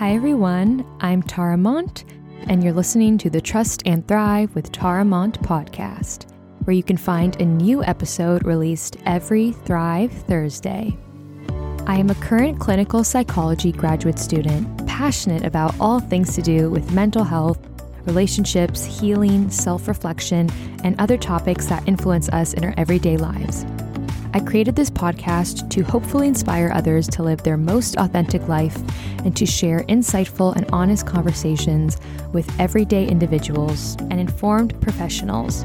Hi, everyone. I'm Tara Mont, and you're listening to the Trust and Thrive with Tara Mont podcast, where you can find a new episode released every Thrive Thursday. I am a current clinical psychology graduate student, passionate about all things to do with mental health, relationships, healing, self reflection, and other topics that influence us in our everyday lives. I created this podcast to hopefully inspire others to live their most authentic life and to share insightful and honest conversations with everyday individuals and informed professionals.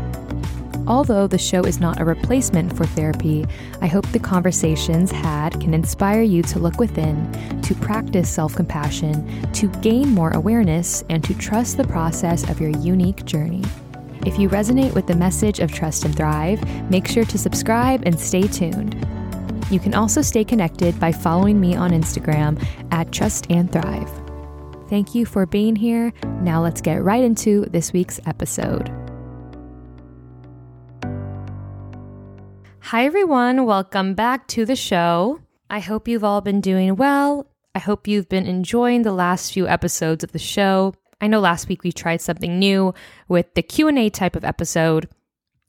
Although the show is not a replacement for therapy, I hope the conversations had can inspire you to look within, to practice self compassion, to gain more awareness, and to trust the process of your unique journey. If you resonate with the message of Trust and Thrive, make sure to subscribe and stay tuned. You can also stay connected by following me on Instagram at Trust and Thrive. Thank you for being here. Now let's get right into this week's episode. Hi, everyone. Welcome back to the show. I hope you've all been doing well. I hope you've been enjoying the last few episodes of the show. I know last week we tried something new with the Q&A type of episode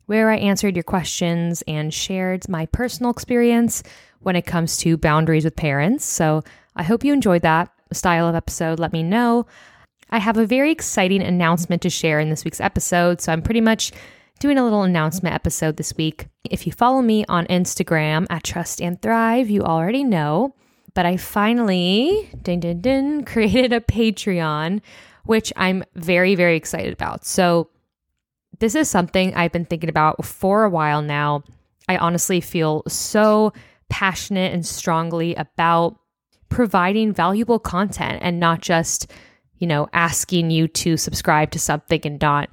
where I answered your questions and shared my personal experience when it comes to boundaries with parents. So, I hope you enjoyed that style of episode. Let me know. I have a very exciting announcement to share in this week's episode, so I'm pretty much doing a little announcement episode this week. If you follow me on Instagram at Trust and Thrive, you already know. But I finally, ding, ding, ding, created a Patreon which I'm very, very excited about. So, this is something I've been thinking about for a while now. I honestly feel so passionate and strongly about providing valuable content and not just, you know, asking you to subscribe to something and not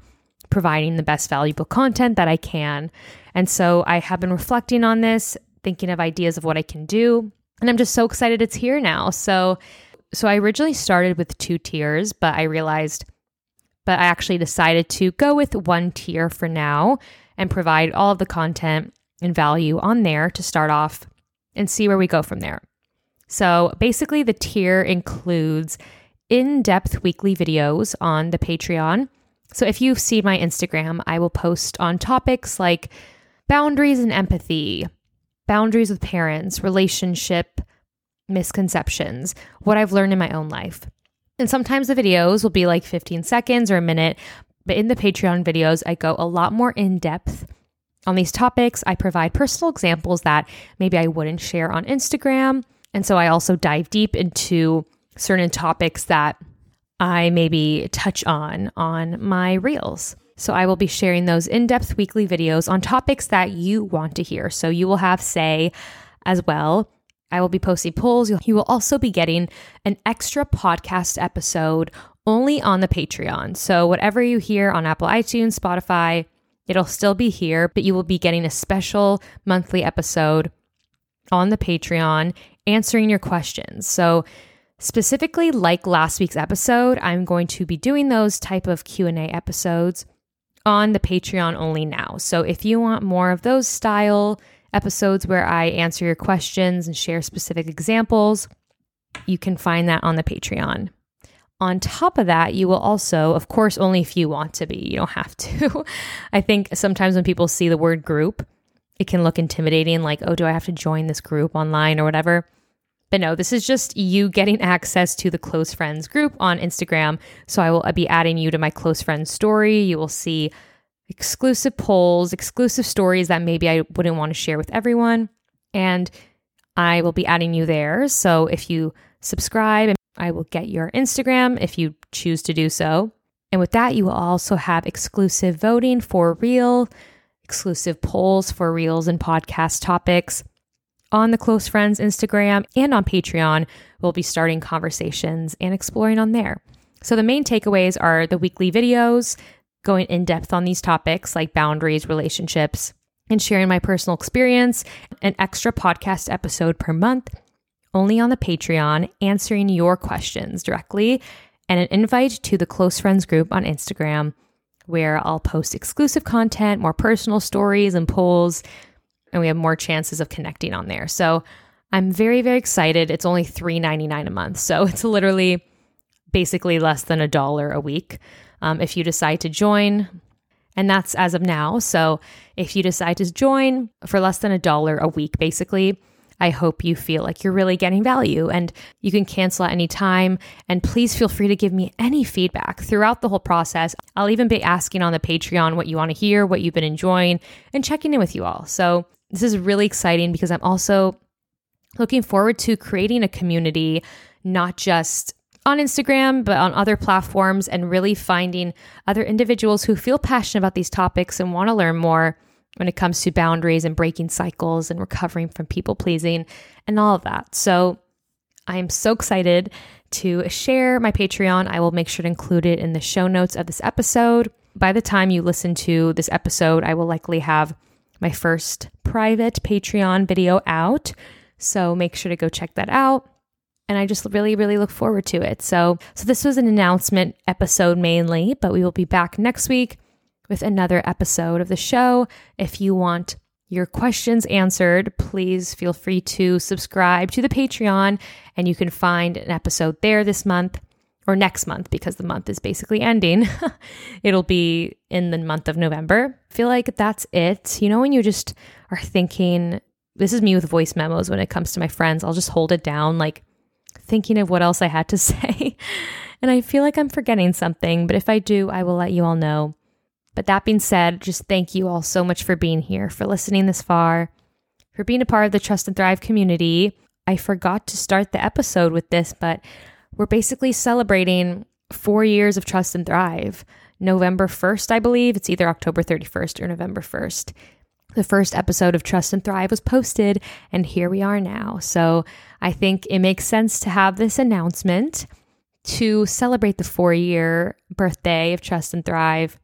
providing the best valuable content that I can. And so I have been reflecting on this, thinking of ideas of what I can do. And I'm just so excited it's here now. So so I originally started with two tiers, but I realized, but I actually decided to go with one tier for now and provide all of the content and value on there to start off and see where we go from there. So basically, the tier includes in depth weekly videos on the Patreon. So if you see my Instagram, I will post on topics like boundaries and empathy, boundaries with parents, relationship misconceptions, what I've learned in my own life. And sometimes the videos will be like 15 seconds or a minute, but in the Patreon videos, I go a lot more in depth on these topics. I provide personal examples that maybe I wouldn't share on Instagram. And so I also dive deep into certain topics that I maybe touch on on my reels. So I will be sharing those in depth weekly videos on topics that you want to hear. So you will have say as well I will be posting polls. You will also be getting an extra podcast episode only on the Patreon. So, whatever you hear on Apple iTunes, Spotify, it'll still be here, but you will be getting a special monthly episode on the Patreon answering your questions. So, specifically like last week's episode, I'm going to be doing those type of Q&A episodes on the Patreon only now. So, if you want more of those style episodes where I answer your questions and share specific examples. You can find that on the Patreon. On top of that, you will also, of course, only if you want to be, you don't have to. I think sometimes when people see the word group, it can look intimidating, like, oh, do I have to join this group online or whatever? But no, this is just you getting access to the close friends group on Instagram. So I will be adding you to my close friends story. You will see exclusive polls, exclusive stories that maybe I wouldn't want to share with everyone. And I will be adding you there. So if you subscribe, I will get your Instagram if you choose to do so. And with that, you will also have exclusive voting for real, exclusive polls for reels and podcast topics on the Close Friends Instagram and on Patreon. We'll be starting conversations and exploring on there. So the main takeaways are the weekly videos, going in depth on these topics like boundaries, relationships, and sharing my personal experience, an extra podcast episode per month, only on the Patreon, answering your questions directly, and an invite to the Close Friends group on Instagram, where I'll post exclusive content, more personal stories and polls, and we have more chances of connecting on there. So I'm very, very excited. It's only $3.99 a month. So it's literally basically less than a dollar a week um, if you decide to join. And that's as of now. So if you decide to join for less than a dollar a week, basically, I hope you feel like you're really getting value and you can cancel at any time. And please feel free to give me any feedback throughout the whole process. I'll even be asking on the Patreon what you want to hear, what you've been enjoying, and checking in with you all. So this is really exciting because I'm also looking forward to creating a community, not just on Instagram, but on other platforms, and really finding other individuals who feel passionate about these topics and want to learn more when it comes to boundaries and breaking cycles and recovering from people pleasing and all of that. So I am so excited to share my Patreon. I will make sure to include it in the show notes of this episode. By the time you listen to this episode, I will likely have my first private Patreon video out. So make sure to go check that out and I just really really look forward to it. So so this was an announcement episode mainly, but we will be back next week with another episode of the show. If you want your questions answered, please feel free to subscribe to the Patreon and you can find an episode there this month or next month because the month is basically ending. It'll be in the month of November. I feel like that's it. You know, when you just are thinking, this is me with voice memos when it comes to my friends, I'll just hold it down like thinking of what else I had to say. and I feel like I'm forgetting something, but if I do, I will let you all know. But that being said, just thank you all so much for being here, for listening this far, for being a part of the Trust and Thrive community. I forgot to start the episode with this, but we're basically celebrating four years of Trust and Thrive. November 1st, I believe. It's either October 31st or November 1st. The first episode of Trust and Thrive was posted, and here we are now. So I think it makes sense to have this announcement to celebrate the four year birthday of Trust and Thrive.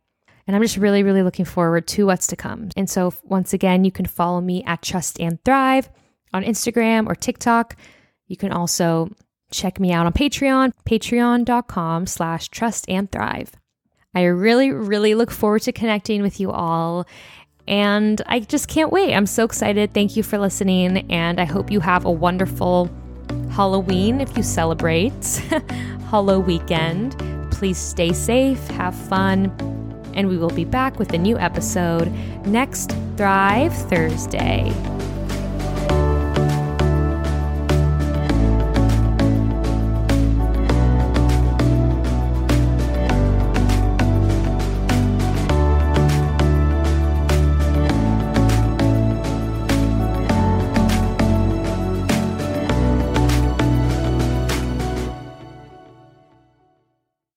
And I'm just really, really looking forward to what's to come. And so, once again, you can follow me at Trust and Thrive on Instagram or TikTok. You can also check me out on Patreon, patreon.com slash trust and thrive. I really, really look forward to connecting with you all. And I just can't wait. I'm so excited. Thank you for listening. And I hope you have a wonderful Halloween if you celebrate, Halloween weekend. Please stay safe, have fun, and we will be back with a new episode next Thrive Thursday.